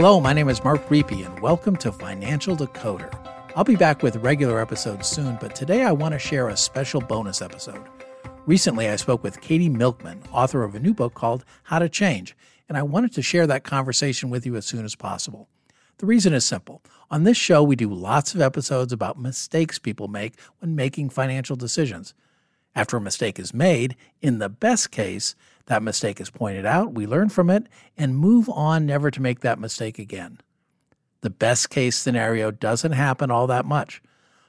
Hello, my name is Mark Riepe, and welcome to Financial Decoder. I'll be back with regular episodes soon, but today I want to share a special bonus episode. Recently, I spoke with Katie Milkman, author of a new book called How to Change, and I wanted to share that conversation with you as soon as possible. The reason is simple. On this show, we do lots of episodes about mistakes people make when making financial decisions. After a mistake is made, in the best case, that mistake is pointed out, we learn from it, and move on never to make that mistake again. The best case scenario doesn't happen all that much.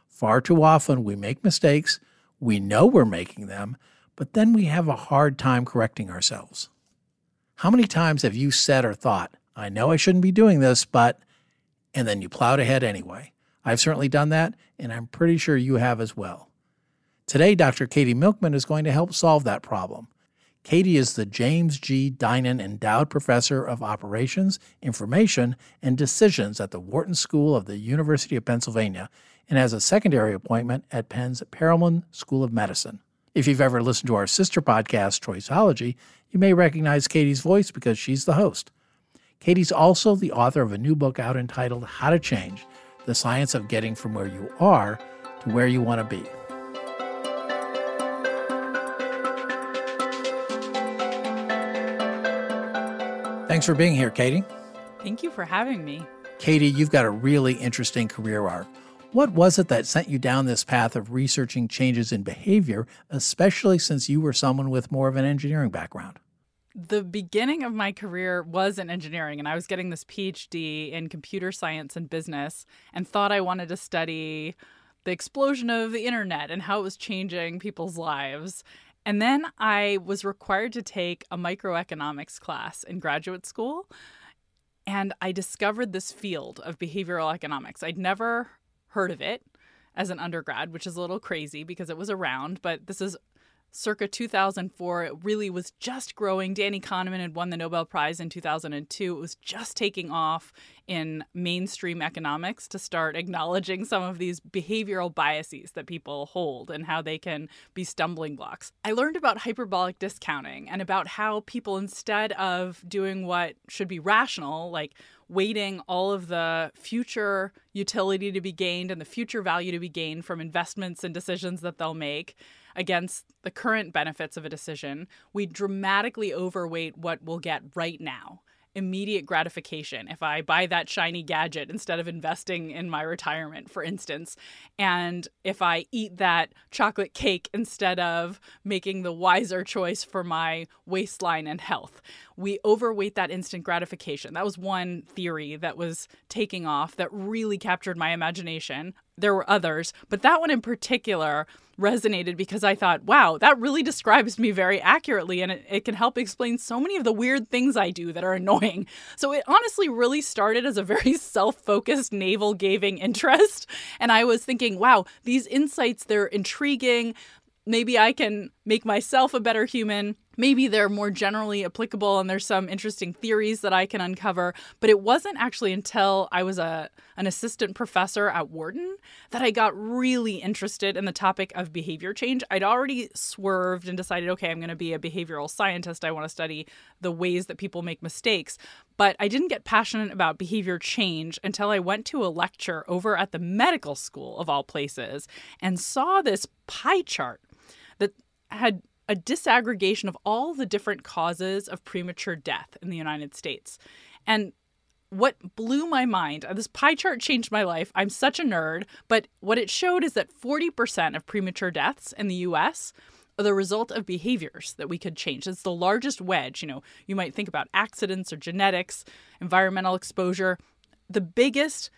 Far too often, we make mistakes, we know we're making them, but then we have a hard time correcting ourselves. How many times have you said or thought, I know I shouldn't be doing this, but, and then you plowed ahead anyway? I've certainly done that, and I'm pretty sure you have as well. Today, Dr. Katie Milkman is going to help solve that problem. Katie is the James G. Dinan Endowed Professor of Operations, Information, and Decisions at the Wharton School of the University of Pennsylvania and has a secondary appointment at Penn's Perelman School of Medicine. If you've ever listened to our sister podcast, Choiceology, you may recognize Katie's voice because she's the host. Katie's also the author of a new book out entitled How to Change The Science of Getting from Where You Are to Where You Want to Be. Thanks for being here, Katie. Thank you for having me. Katie, you've got a really interesting career arc. What was it that sent you down this path of researching changes in behavior, especially since you were someone with more of an engineering background? The beginning of my career was in engineering, and I was getting this PhD in computer science and business, and thought I wanted to study the explosion of the internet and how it was changing people's lives. And then I was required to take a microeconomics class in graduate school. And I discovered this field of behavioral economics. I'd never heard of it as an undergrad, which is a little crazy because it was around, but this is circa 2004. It really was just growing. Danny Kahneman had won the Nobel Prize in 2002. It was just taking off in mainstream economics to start acknowledging some of these behavioral biases that people hold and how they can be stumbling blocks. I learned about hyperbolic discounting and about how people, instead of doing what should be rational, like weighting all of the future utility to be gained and the future value to be gained from investments and decisions that they'll make, against the current benefits of a decision, we dramatically overweight what we'll get right now immediate gratification if I buy that shiny gadget instead of investing in my retirement, for instance. And if I eat that chocolate cake instead of making the wiser choice for my waistline and health. We overweight that instant gratification. That was one theory that was taking off that really captured my imagination. There were others, but that one in particular resonated because I thought, wow, that really describes me very accurately and it, it, can help explain so many of the weird things I do that are annoying. So it honestly really started as a very self focused, navel gazing interest. And I was thinking, wow, these insights, they're intriguing. Maybe I can make myself a better human maybe they're more generally applicable and there's some interesting theories that I can uncover. But it wasn't actually until I was a an assistant professor at Wharton that I got really interested in the topic of behavior change. I'd already swerved and decided, okay, I'm going to be a behavioral scientist. I want to study the ways that people make mistakes. But I didn't get passionate about behavior change until I went to a lecture over at the medical school of all places and saw this pie chart that had a disaggregation of all the different causes of premature death in the United States. And what blew my mind, uh, this pie chart changed my life. I'm such a nerd, but what it showed is that 40% of premature deaths in the US are the result of behaviors that we could change. It's the largest wedge. You know, you might think about accidents or genetics, environmental exposure. The biggest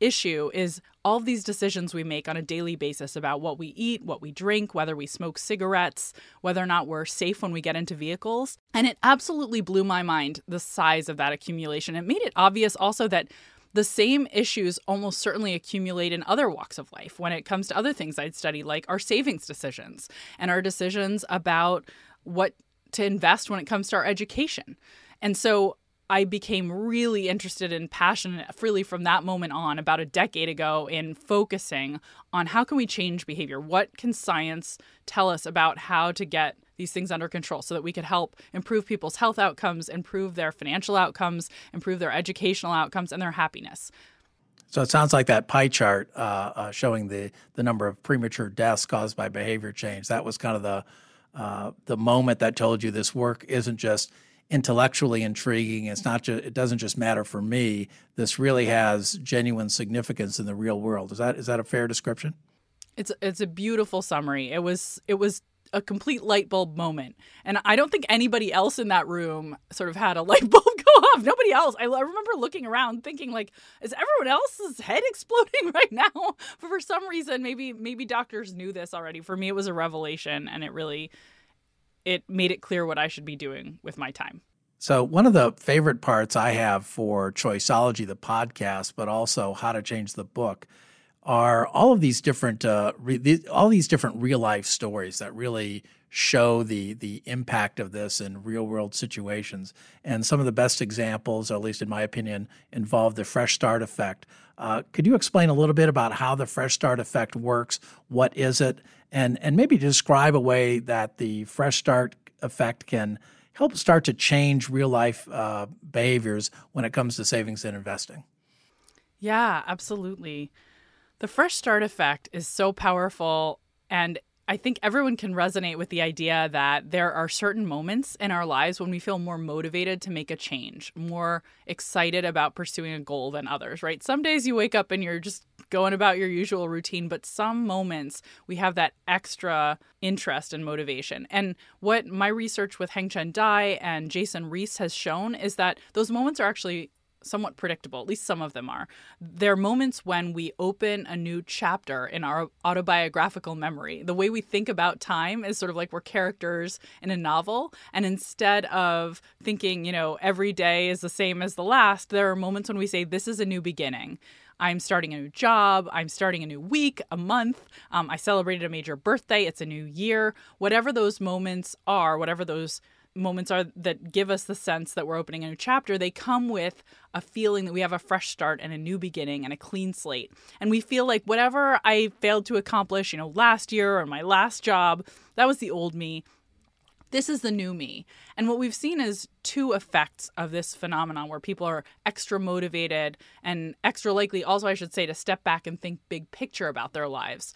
issue is all of these decisions we make on a daily basis about what we eat, what we drink, whether we smoke cigarettes, whether or not we're safe when we get into vehicles. And it absolutely blew my mind the size of that accumulation. It made it obvious also that the same issues almost certainly accumulate in other walks of life when it comes to other things I'd study, like our savings decisions and our decisions about what to invest when it comes to our education. And so I became really interested and passionate freely from that moment on about a decade ago in focusing on how can we change behavior? What can science tell us about how to get these things under control so that we could help improve people's health outcomes, improve their financial outcomes, improve their educational outcomes and their happiness. So it sounds like that pie chart uh, uh, showing the the number of premature deaths caused by behavior change. That was kind of the uh, the moment that told you this work isn't just intellectually intriguing. It's not just it doesn't just matter for me. This really has genuine significance in the real world. Is that is that a fair description? It's it's a beautiful summary. It was it was a complete light bulb moment. And I don't think anybody else in that room sort of had a light bulb go off. Nobody else. I remember looking around thinking like, is everyone else's head exploding right now? But for some reason, maybe maybe doctors knew this already. For me, it was a revelation and it really it made it clear what I should be doing with my time. So, one of the favorite parts I have for Choiceology, the podcast, but also How to Change the Book, are all of these different, uh, re- all these different real life stories that really show the the impact of this in real world situations. And some of the best examples, at least in my opinion, involve the fresh start effect. Uh, could you explain a little bit about how the fresh start effect works? What is it? And and maybe describe a way that the fresh start effect can help start to change real life uh, behaviors when it comes to savings and investing. Yeah, absolutely. The fresh start effect is so powerful and I think everyone can resonate with the idea that there are certain moments in our lives when we feel more motivated to make a change, more excited about pursuing a goal than others, right? Some days you wake up and you're just going about your usual routine, but some moments we have that extra interest and motivation. And what my research with Hengchen Dai and Jason Riis has shown is that those moments are actually somewhat predictable. At least some of them are. There are moments when we open a new chapter in our autobiographical memory. The way we think about time is sort of like we're characters in a novel. And instead of thinking, you know, every day is the same as the last, there are moments when we say, this is a new beginning. I'm starting a new job. I'm starting a new week, a month. Um, I celebrated a major birthday. It's a new year. Whatever those moments are, whatever those moments are that give us the sense that we're opening a new chapter, they come with a feeling that we have a fresh start and a new beginning and a clean slate. And we feel like whatever I failed to accomplish, you know, last year or my last job, that was the old me. This is the new me. And what we've seen is two effects of this phenomenon where people are extra motivated and extra likely, also, I should say, to step back and think big picture about their lives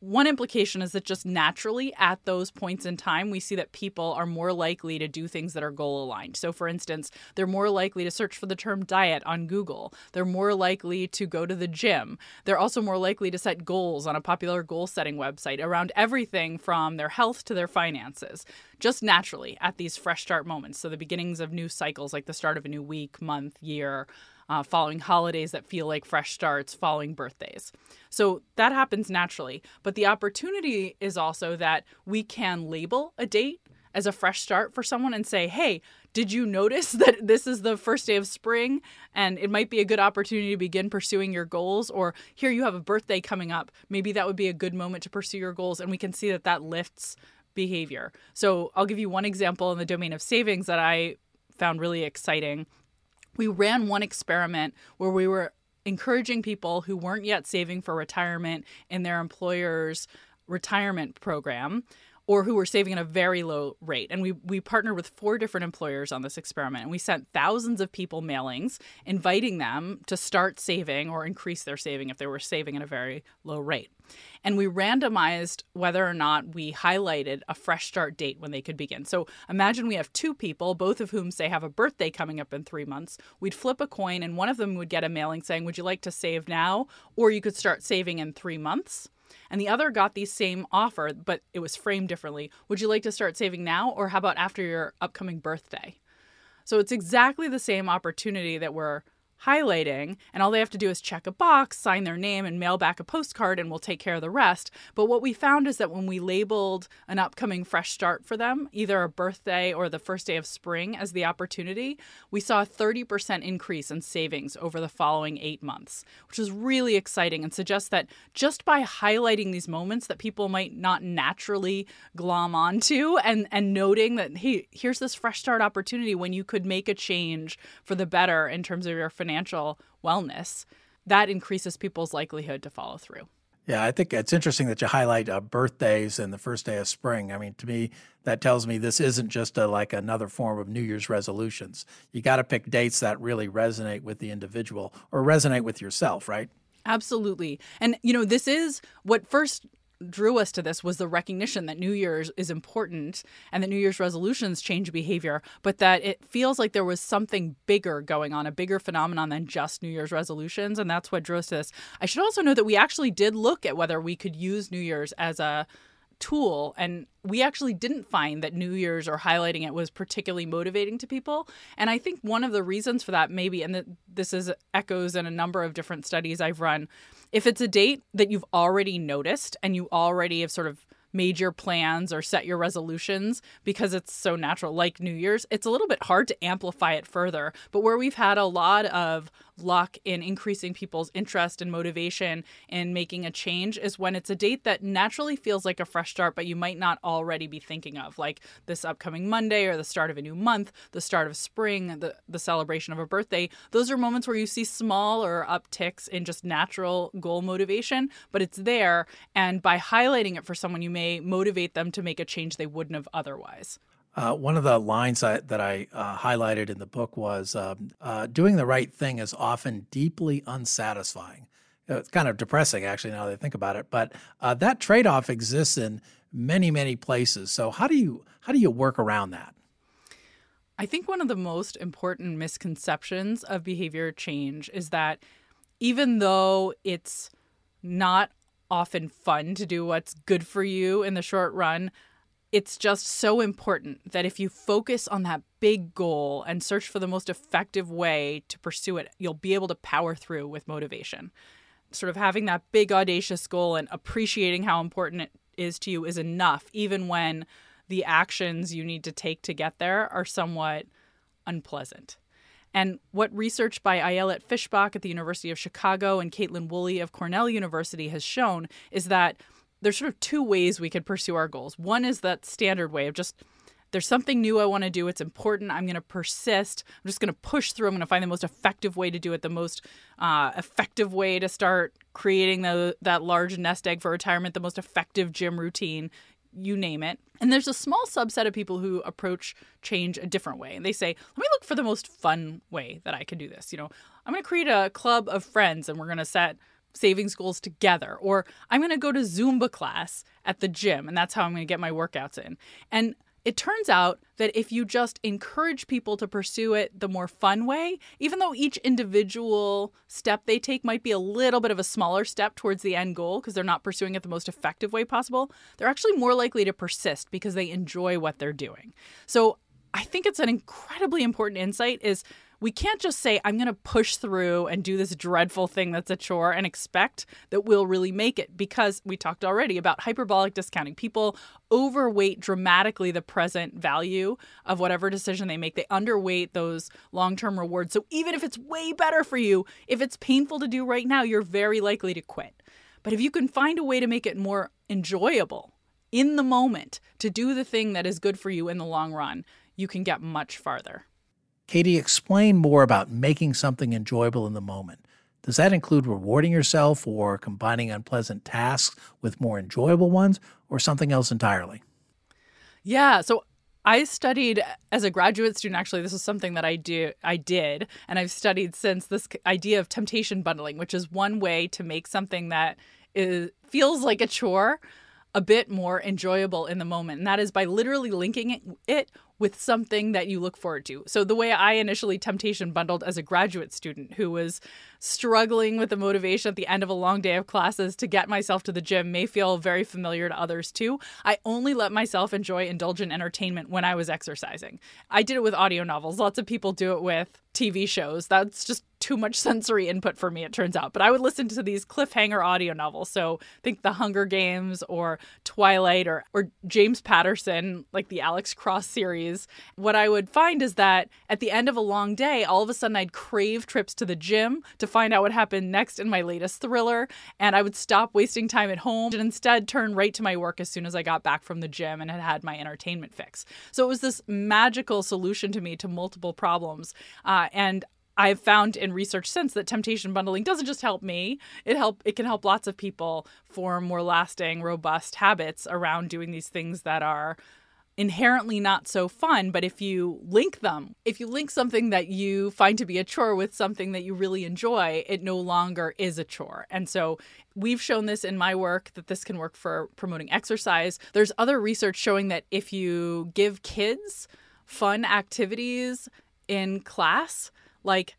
one implication is that just naturally at those points in time, we see that people are more likely to do things that are goal aligned. So, for instance, they're more likely to search for the term diet on Google. They're more likely to go to the gym. They're also more likely to set goals on a popular goal setting website around everything from their health to their finances, just naturally at these fresh start moments. So, the beginnings of new cycles, like the start of a new week, month, year uh, following holidays that feel like fresh starts, following birthdays. So that happens naturally. But the opportunity is also that we can label a date as a fresh start for someone and say, hey, did you notice that this is the first day of spring and it might be a good opportunity to begin pursuing your goals? Or here you have a birthday coming up. Maybe that would be a good moment to pursue your goals. And we can see that that lifts behavior. So I'll give you one example in the domain of savings that I found really exciting we ran one experiment where we were encouraging people who weren't yet saving for retirement in their employer's retirement program or who were saving at a very low rate. And we, we partnered with four different employers on this experiment. And we sent thousands of people mailings inviting them to start saving or increase their saving if they were saving at a very low rate. And we randomized whether or not we highlighted a fresh start date when they could begin. So imagine we have two people, both of whom say have a birthday coming up in three months. We'd flip a coin, and one of them would get a mailing saying, Would you like to save now? Or you could start saving in three months and the other got the same offer, but it was framed differently. Would you like to start saving now, or how about after your upcoming birthday? So it's exactly the same opportunity that we're highlighting, and all they have to do is check a box, sign their name, and mail back a postcard, and we'll take care of the rest. But what we found is that when we labeled an upcoming fresh start for them, either a birthday or the first day of spring as the opportunity, we saw a 30% increase in savings over the following eight months, which is really exciting and suggests that just by highlighting these moments that people might not naturally glom onto and, and noting that, hey, here's this fresh start opportunity when you could make a change for the better in terms of your financial wellness, that increases people's likelihood to follow through. Yeah, I think it's interesting that you highlight uh, birthdays and the first day of spring. I mean, to me, that tells me this isn't just a, like another form of New Year's resolutions. You got to pick dates that really resonate with the individual or resonate with yourself, right? Absolutely. And, you know, this is what first drew us to this was the recognition that New Year's is important and that New Year's resolutions change behavior, but that it feels like there was something bigger going on, a bigger phenomenon than just New Year's resolutions. And that's what drew us to this. I should also note that we actually did look at whether we could use New Year's as a tool and we actually didn't find that new year's or highlighting it was particularly motivating to people. And i think one of the reasons for that maybe and this is echoes in a number of different studies i've run if it's a date that you've already noticed and you already have sort of made your plans or set your resolutions because it's so natural, like New Year's, it's a little bit hard to amplify it further. But where we've had a lot of luck in increasing people's interest and motivation in making a change is when it's a date that naturally feels like a fresh start, but you might not already be thinking of, like this upcoming Monday or the start of a new month, the start of spring, the, the celebration of a birthday. Those are moments where you see smaller upticks in just natural goal motivation, but it's there. And by highlighting it for someone, you may motivate them to make a change they wouldn't have otherwise. Uh, one of the lines I, that I uh, highlighted in the book was um, uh, doing the right thing is often deeply unsatisfying. It's kind of depressing, actually, now that I think about it. But uh, that trade off exists in many, many places. So, how do you how do you work around that? I think one of the most important misconceptions of behavior change is that even though it's not often fun to do what's good for you in the short run, it's just so important that if you focus on that big goal and search for the most effective way to pursue it, you'll be able to power through with motivation. Sort of having that big, audacious goal and appreciating how important it is to you is enough, even when the actions you need to take to get there are somewhat unpleasant. And what research by Ayelet Fishbach at the University of Chicago and Kaitlin Woolley of Cornell University has shown is that there's sort of two ways we could pursue our goals. One is that standard way of just there's something new I want to do. It's important. I'm going to persist. I'm just going to push through. I'm going to find the most effective way to do it, the most uh, effective way to start creating the, that large nest egg for retirement, the most effective gym routine, you name it. And there's a small subset of people who approach change a different way. And they say, let me look for the most fun way that I can do this. You know, I'm going to create a club of friends and we're going to set savings goals together or i'm going to go to zumba class at the gym and that's how i'm going to get my workouts in and it turns out that if you just encourage people to pursue it the more fun way, even though each individual step they take might be a little bit of a smaller step towards the end goal because they're not pursuing it the most effective way possible, they're actually more likely to persist because they enjoy what they're doing. So I think it's an incredibly important insight is we can't just say, I'm going to push through and do this dreadful thing that's a chore and expect that we'll really make it because we talked already about hyperbolic discounting. People overweight dramatically the present value of whatever decision they make, they underweight those long term rewards. So even if it's way better for you, if it's painful to do right now, you're very likely to quit. But if you can find a way to make it more enjoyable in the moment to do the thing that is good for you in the long run, you can get much farther. Katie, explain more about making something enjoyable in the moment. Does that include rewarding yourself or combining unpleasant tasks with more enjoyable ones or something else entirely? Yeah, so I studied as a graduate student actually this is something that I do I did and I've studied since this idea of temptation bundling, which is one way to make something that is feels like a chore a bit more enjoyable in the moment. And that is by literally linking it with something that you look forward to. So, the way I initially temptation bundled as a graduate student who was struggling with the motivation at the end of a long day of classes to get myself to the gym may feel very familiar to others too. I only let myself enjoy indulgent entertainment when I was exercising. I did it with audio novels. Lots of people do it with TV shows. That's just too much sensory input for me, it turns out. But I would listen to these cliffhanger audio novels. So think The Hunger Games or Twilight or, or James Patterson, like the Alex Cross series. What I would find is that at the end of a long day, all of a sudden I'd crave trips to the gym to find out what happened next in my latest thriller. And I would stop wasting time at home and instead turn right to my work as soon as I got back from the gym and had had my entertainment fix. So it was this magical solution to me to multiple problems. Uh, and I've found in research since that temptation bundling doesn't just help me. It help it can help lots of people form more lasting, robust habits around doing these things that are inherently not so fun, but if you link them, if you link something that you find to be a chore with something that you really enjoy, it no longer is a chore. And so we've shown this in my work that this can work for promoting exercise. There's other research showing that if you give kids fun activities in class, like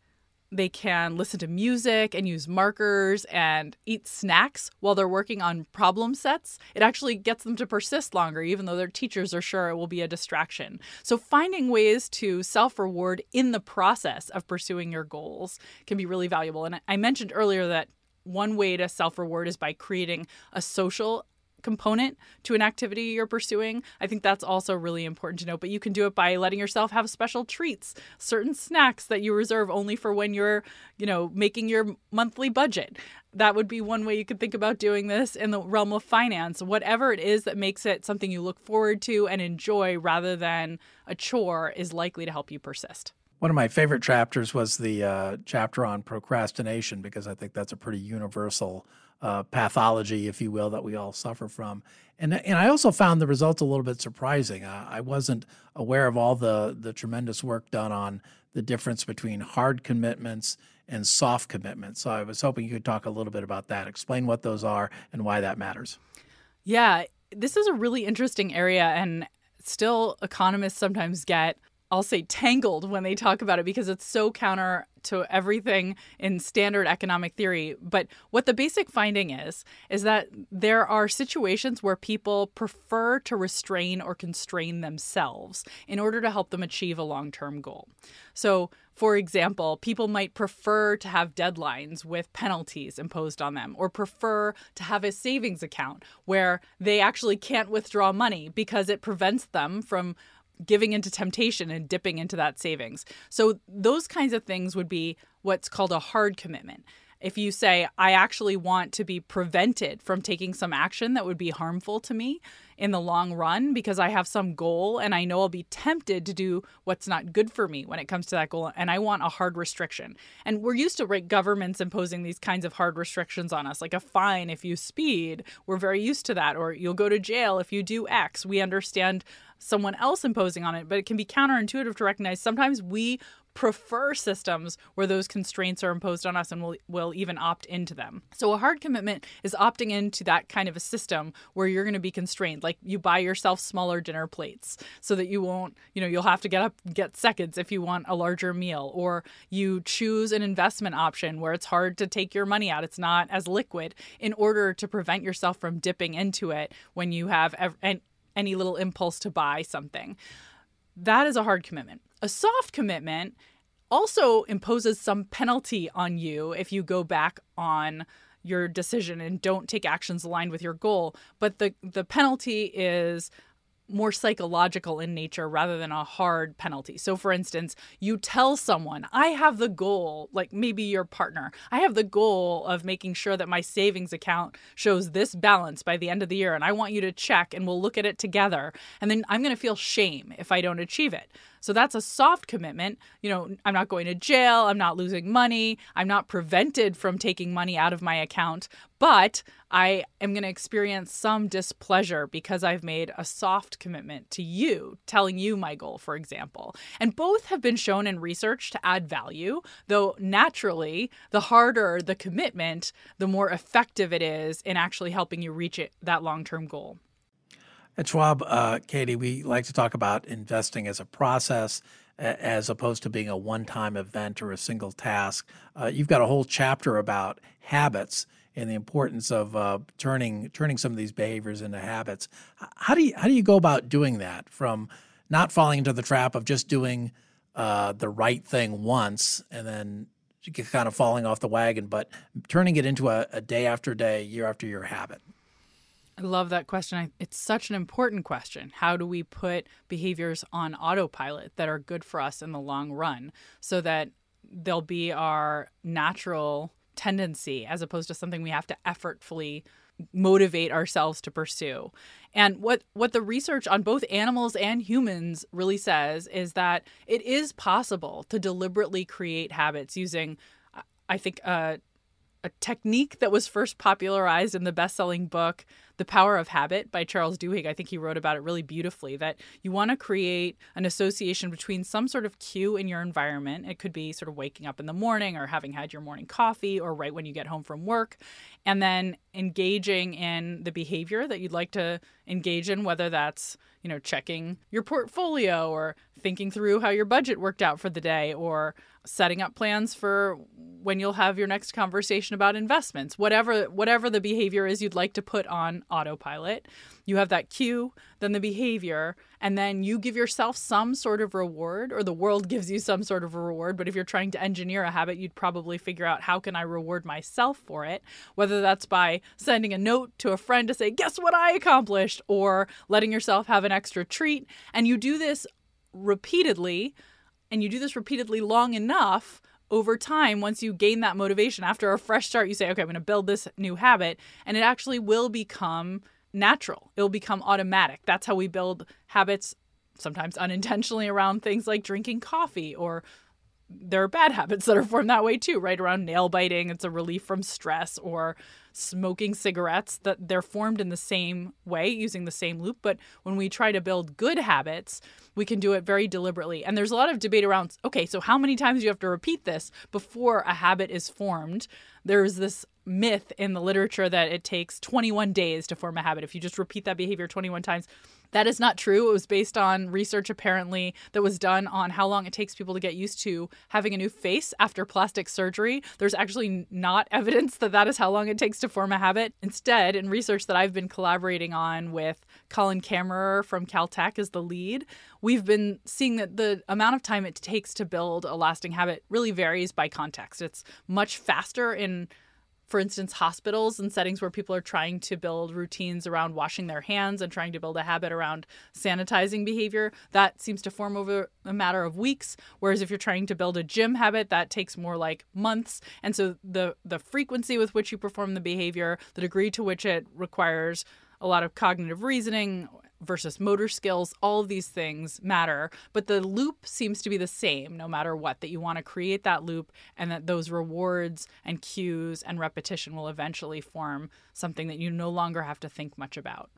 they can listen to music and use markers and eat snacks while they're working on problem sets. It actually gets them to persist longer, even though their teachers are sure it will be a distraction. So, finding ways to self reward in the process of pursuing your goals can be really valuable. And I mentioned earlier that one way to self reward is by creating a social component to an activity you're pursuing. I think that's also really important to know. But you can do it by letting yourself have special treats, certain snacks that you reserve only for when you're, you know, making your monthly budget. That would be one way you could think about doing this in the realm of finance. Whatever it is that makes it something you look forward to and enjoy rather than a chore is likely to help you persist. One of my favorite chapters was the uh, chapter on procrastination because I think that's a pretty universal uh, pathology, if you will, that we all suffer from. And and I also found the results a little bit surprising. I, I wasn't aware of all the the tremendous work done on the difference between hard commitments and soft commitments. So I was hoping you could talk a little bit about that, explain what those are and why that matters. Yeah, this is a really interesting area, and still economists sometimes get I'll say tangled when they talk about it because it's so counter to everything in standard economic theory. But what the basic finding is, is that there are situations where people prefer to restrain or constrain themselves in order to help them achieve a long term goal. So, for example, people might prefer to have deadlines with penalties imposed on them, or prefer to have a savings account where they actually can't withdraw money because it prevents them from giving into temptation and dipping into that savings. So those kinds of things would be what's called a hard commitment. If you say, I actually want to be prevented from taking some action that would be harmful to me in the long run because I have some goal and I know I'll be tempted to do what's not good for me when it comes to that goal, and I want a hard restriction. And we're used to right, governments imposing these kinds of hard restrictions on us, like a fine if you speed. We're very used to that, or you'll go to jail if you do X. We understand someone else imposing on it, but it can be counterintuitive to recognize sometimes we prefer systems where those constraints are imposed on us and will will even opt into them. So a hard commitment is opting into that kind of a system where you're going to be constrained. Like you buy yourself smaller dinner plates so that you won't, you know, you'll have to get up get seconds if you want a larger meal or you choose an investment option where it's hard to take your money out. It's not as liquid in order to prevent yourself from dipping into it when you have ev- any little impulse to buy something. That is a hard commitment. A soft commitment also imposes some penalty on you if you go back on your decision and don't take actions aligned with your goal. But the the penalty is more psychological in nature rather than a hard penalty. So, for instance, you tell someone, I have the goal, like maybe your partner, I have the goal of making sure that my savings account shows this balance by the end of the year. And I want you to check and we'll look at it together. And then I'm going to feel shame if I don't achieve it. So that's a soft commitment. You know, I'm not going to jail, I'm not losing money, I'm not prevented from taking money out of my account, but I am going to experience some displeasure because I've made a soft commitment to you, telling you my goal, for example. And both have been shown in research to add value, though naturally, the harder the commitment, the more effective it is in actually helping you reach it, that long term goal. At Schwab, uh, Katie, we like to talk about investing as a process as opposed to being a one time event or a single task. Uh, you've got a whole chapter about habits and the importance of uh, turning turning some of these behaviors into habits. How do you how do you go about doing that from not falling into the trap of just doing uh, the right thing once and then kind of falling off the wagon, but turning it into a, a day after day, year after year habit? I love that question. It's such an important question. How do we put behaviors on autopilot that are good for us in the long run so that they'll be our natural tendency as opposed to something we have to effortfully motivate ourselves to pursue. And what what the research on both animals and humans really says is that it is possible to deliberately create habits using I think uh, a technique that was first popularized in the best-selling book the Power of Habit by Charles Duhigg. I think he wrote about it really beautifully that you want to create an association between some sort of cue in your environment. It could be sort of waking up in the morning or having had your morning coffee or right when you get home from work, and then engaging in the behavior that you'd like to engage in, whether that's you know, checking your portfolio or thinking through how your budget worked out for the day or setting up plans for when you'll have your next conversation about investments. Whatever whatever the behavior is you'd like to put on autopilot you have that cue then the behavior and then you give yourself some sort of reward or the world gives you some sort of reward. But if you're trying to engineer a habit you'd probably figure out how can i reward myself for it whether that's by sending a note to a friend to say guess what i accomplished? or letting yourself have an extra treat. And you do this repeatedly and you do this repeatedly long enough over time once you gain that motivation after a fresh start you say okay i'm going to build this new habit and it actually will become natural it'll become automatic that's how we build habits sometimes unintentionally around things like drinking coffee or there are bad habits that are formed that way too, right? Around nail biting, it's a relief from stress, or smoking cigarettes, that they're formed in the same way using the same loop. But when we try to build good habits, we can do it very deliberately. And there's a lot of debate around okay, so how many times do you have to repeat this before a habit is formed? There's this myth in the literature that it takes 21 days to form a habit. If you just repeat that behavior 21 times, that is not true. It was based on research apparently that was done on how long it takes people to get used to having a new face after plastic surgery. There's actually not evidence that that is how long it takes to form a habit. Instead, in research that I've been collaborating on with Colin Camerer from Caltech as the lead, we've been seeing that the amount of time it takes to build a lasting habit really varies by context. It's much faster in for instance, hospitals and settings where people are trying to build routines around washing their hands and trying to build a habit around sanitizing behavior, that seems to form over a matter of weeks. Whereas if you're trying to build a gym habit, that takes more like months. And so the the frequency with which you perform the behavior, the degree to which it requires a lot of cognitive reasoning versus motor skills, all these things matter, but the loop seems to be the same no matter what, that you want to create that loop and that those rewards and cues and repetition will eventually form something that you no longer have to think much about.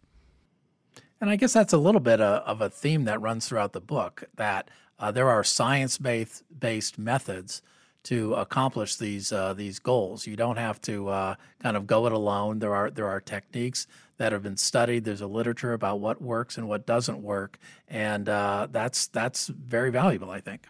And I guess that's a little bit of a theme that runs throughout the book that uh, there are science based methods to accomplish these uh, these goals. You don't have to uh, kind of go it alone. There are there are techniques that have been studied. There's a literature about what works and what doesn't work, and uh, that's that's very valuable, I think.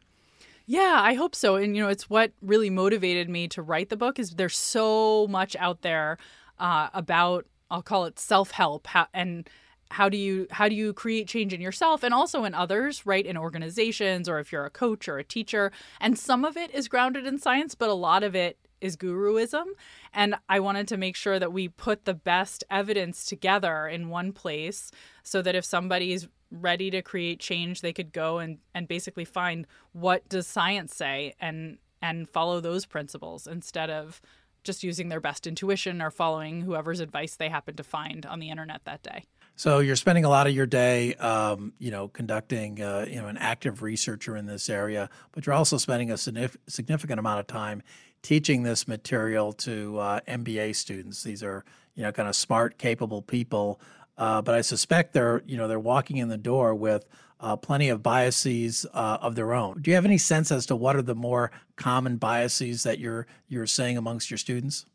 Yeah, I hope so. And you know, it's what really motivated me to write the book. Is there's so much out there uh, about I'll call it self help and how do you how do you create change in yourself and also in others right? In organizations or if you're a coach or a teacher. And some of it is grounded in science but a lot of it is guruism. And i wanted to make sure that we put the best evidence together in one place so that if somebody's ready to create change they could go and and basically find what does science say and and follow those principles instead of just using their best intuition or following whoever's advice they happen to find on the internet that day so you're spending a lot of your day, um, you know, conducting, uh, you know, an active researcher in this area, but you're also spending a significant amount of time teaching this material to uh, MBA students. These are, you know, kind of smart, capable people, uh, but I suspect they're, you know, they're walking in the door with uh, plenty of biases uh, of their own. Do you have any sense as to what are the more common biases that you're you're seeing amongst your students?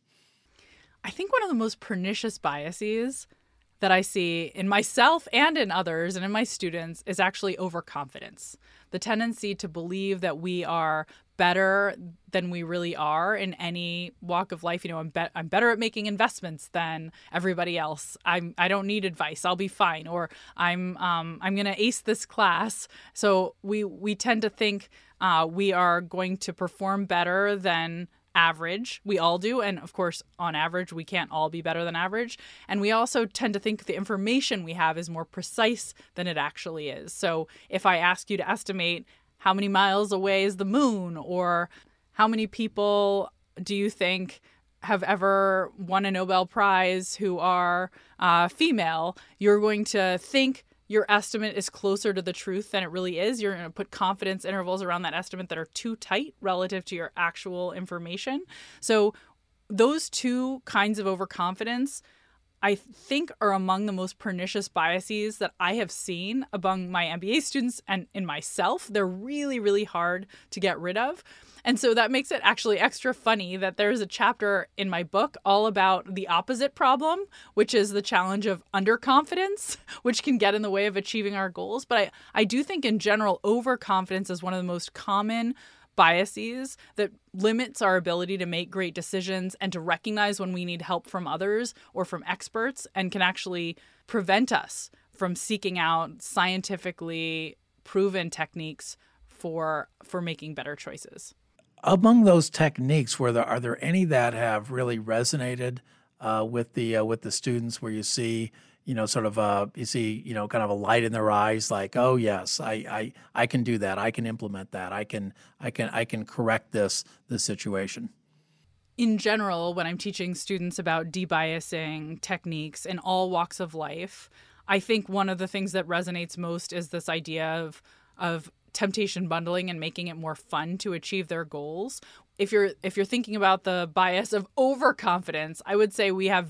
I think one of the most pernicious biases that I see in myself and in others and in my students is actually overconfidence. The tendency to believe that we are better than we really are in any walk of life. You know, I'm, be- I'm better at making investments than everybody else. I'm I don't need advice. I'll be fine. Or I'm um, I'm gonna ace this class. So we we tend to think uh, we are going to perform better than average. We all do. And of course, on average, we can't all be better than average. And we also tend to think the information we have is more precise than it actually is. So if I ask you to estimate how many miles away is the moon, or how many people do you think have ever won a Nobel Prize who are uh, female, you're going to think your estimate is closer to the truth than it really is. You're going to put confidence intervals around that estimate that are too tight relative to your actual information. So, those two kinds of overconfidence, I think, are among the most pernicious biases that I have seen among my MBA students and in myself. They're really, really hard to get rid of. And so that makes it actually extra funny that there's a chapter in my book all about the opposite problem, which is the challenge of underconfidence, which can get in the way of achieving our goals. But I, I do think in general, overconfidence is one of the most common biases that limits our ability to make great decisions and to recognize when we need help from others or from experts and can actually prevent us from seeking out scientifically proven techniques for for making better choices. Among those techniques, were there are there any that have really resonated uh, with the uh, with the students, where you see you know sort of uh, you see you know kind of a light in their eyes, like oh yes, I, I I can do that, I can implement that, I can I can I can correct this this situation. In general, when I'm teaching students about debiasing techniques in all walks of life, I think one of the things that resonates most is this idea of of temptation bundling and making it more fun to achieve their goals. If you're if you're thinking about the bias of overconfidence, I would say we have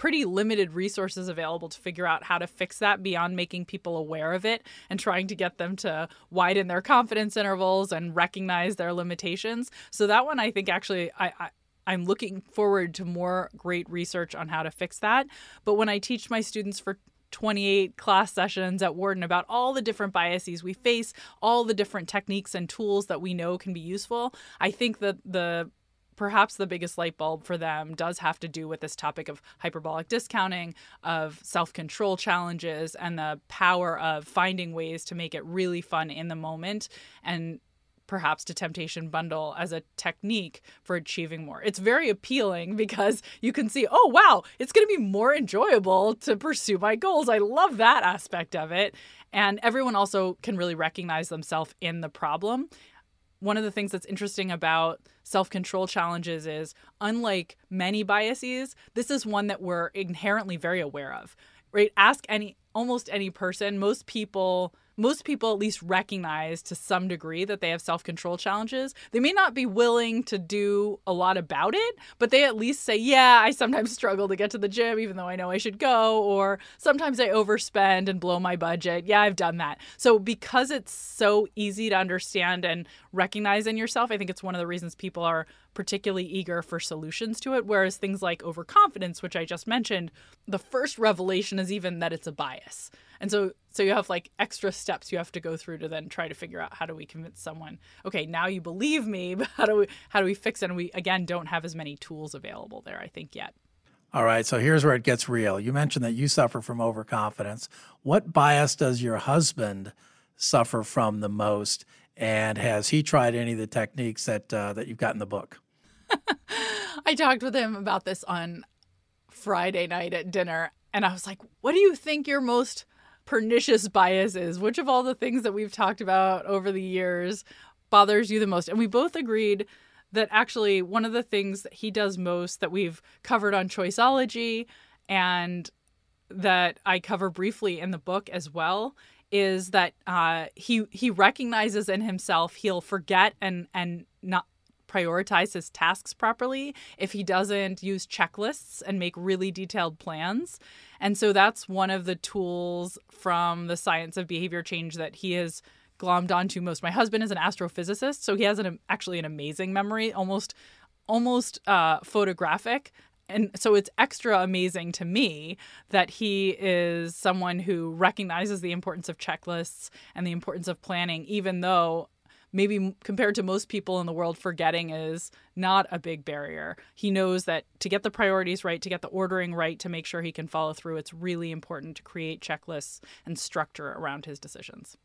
pretty limited resources available to figure out how to fix that beyond making people aware of it and trying to get them to widen their confidence intervals and recognize their limitations. So that one I think actually I, I I'm looking forward to more great research on how to fix that. But when I teach my students for 28 class sessions at Wharton about all the different biases we face, all the different techniques and tools that we know can be useful. I think that the perhaps the biggest light bulb for them does have to do with this topic of hyperbolic discounting, of self control challenges, and the power of finding ways to make it really fun in the moment and perhaps to temptation bundle as a technique for achieving more. It's very appealing because you can see, oh, wow, it's going to be more enjoyable to pursue my goals. I love that aspect of it. And everyone also can really recognize themselves in the problem. One of the things that's interesting about self control challenges is, unlike many biases, this is one that we're inherently very aware of, right? Ask any, almost any person, most people most people at least recognize to some degree that they have self control challenges. They may not be willing to do a lot about it, but they at least say, Yeah, I sometimes struggle to get to the gym, even though I know I should go, or sometimes I overspend and blow my budget. Yeah, I've done that. So, because it's so easy to understand and recognize in yourself, I think it's one of the reasons people are particularly eager for solutions to it. Whereas things like overconfidence, which I just mentioned, the first revelation is even that it's a bias. And so so you have like extra steps you have to go through to then try to figure out how do we convince someone, okay, now you believe me, but how do we how do we fix it? And we again don't have as many tools available there, I think, yet. All right, so here's where it gets real. You mentioned that you suffer from overconfidence. What bias does your husband suffer from the most? And has he tried any of the techniques that uh, that you've got in the book? I talked with him about this on Friday night at dinner, and I was like, "What do you think your most pernicious biases. Which of all the things that we've talked about over the years bothers you the most? And we both agreed that actually one of the things that he does most that we've covered on choiceology and that I cover briefly in the book as well is that uh, he he recognizes in himself he'll forget and and not prioritize his tasks properly if he doesn't use checklists and make really detailed plans. And so that's one of the tools from the science of behavior change that he has glommed onto most. My husband is an astrophysicist, so he has an actually an amazing memory, almost almost uh, photographic And so it's extra amazing to me that he is someone who recognizes the importance of checklists and the importance of planning, even though maybe compared to most people in the world, forgetting is not a big barrier. He knows that to get the priorities right, to get the ordering right, to make sure he can follow through, it's really important to create checklists and structure around his decisions.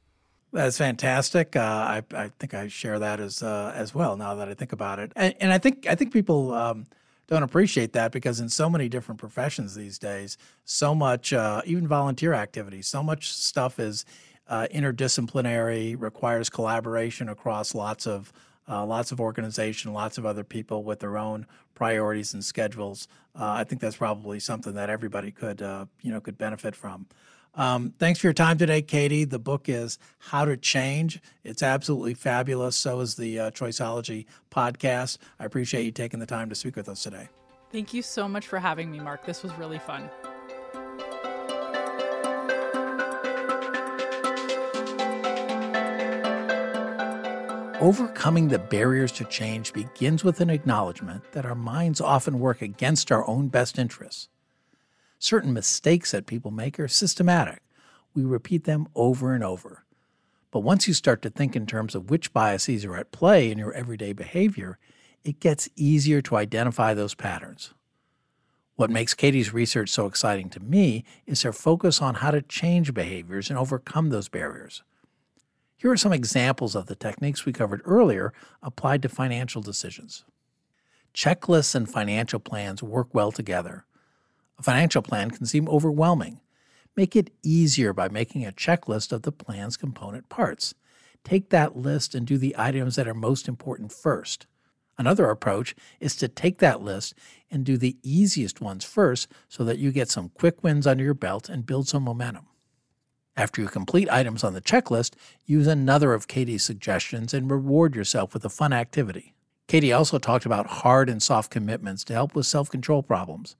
That's fantastic. Uh, I, I think I share that as uh, as well. Now that I think about it, and, and I think I think people um, don't appreciate that because in so many different professions these days, so much uh, even volunteer activity, so much stuff is uh, interdisciplinary, requires collaboration across lots of uh, lots of organization, lots of other people with their own priorities and schedules. Uh, I think that's probably something that everybody could uh, you know could benefit from. Um, thanks for your time today, Katie. The book is How to Change. It's absolutely fabulous. So is the uh, Choiceology podcast. I appreciate you taking the time to speak with us today. Thank you so much for having me, Mark. This was really fun. Overcoming the barriers to change begins with an acknowledgement that our minds often work against our own best interests. Certain mistakes that people make are systematic. We repeat them over and over. But once you start to think in terms of which biases are at play in your everyday behavior, it gets easier to identify those patterns. What makes Katy's research so exciting to me is her focus on how to change behaviors and overcome those barriers. Here are some examples of the techniques we covered earlier applied to financial decisions. Checklists and financial plans work well together. A financial plan can seem overwhelming. Make it easier by making a checklist of the plan's component parts. Take that list and do the items that are most important first. Another approach is to take that list and do the easiest ones first so that you get some quick wins under your belt and build some momentum. After you complete items on the checklist, use another of Katy's suggestions and reward yourself with a fun activity. Katie also talked about hard and soft commitments to help with self control problems.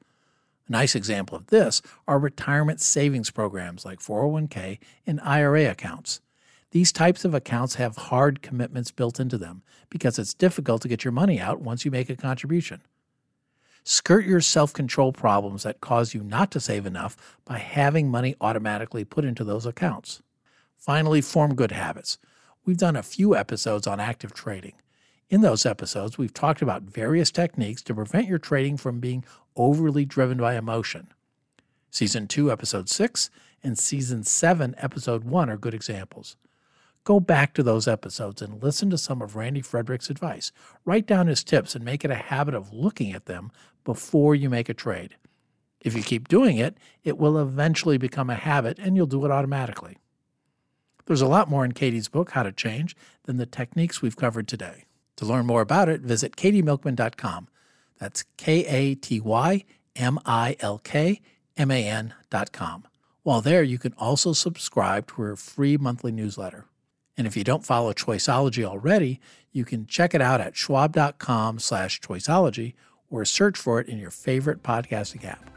A nice example of this are retirement savings programs like 401k and IRA accounts. These types of accounts have hard commitments built into them because it's difficult to get your money out once you make a contribution. Skirt your self control problems that cause you not to save enough by having money automatically put into those accounts. Finally, form good habits. We've done a few episodes on active trading. In those episodes, we've talked about various techniques to prevent your trading from being overly driven by emotion. Season 2, Episode 6, and Season 7, Episode 1 are good examples. Go back to those episodes and listen to some of Randy Frederick's advice. Write down his tips and make it a habit of looking at them before you make a trade. If you keep doing it, it will eventually become a habit and you'll do it automatically. There's a lot more in Katy's book, How to Change, than the techniques we've covered today. To learn more about it, visit katymilkman.com. That's K A T Y M I L K M A N.com. While there, you can also subscribe to her free monthly newsletter. And if you don't follow Choiceology already, you can check it out at schwab.com slash choiceology or search for it in your favorite podcasting app.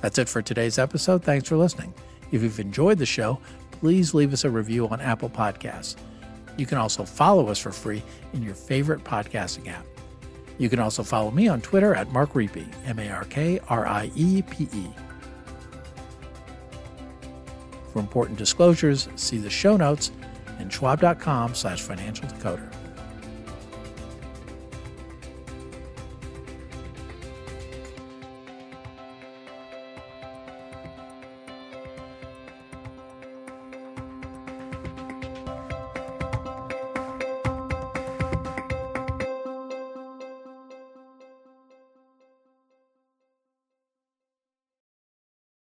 That's it for today's episode. Thanks for listening. If you've enjoyed the show, please leave us a review on Apple Podcasts. You can also follow us for free in your favorite podcasting app. You can also follow me on Twitter at Mark Riepe, M A R K R I E P E. For important disclosures, see the show notes and schwab.com slash financial decoder.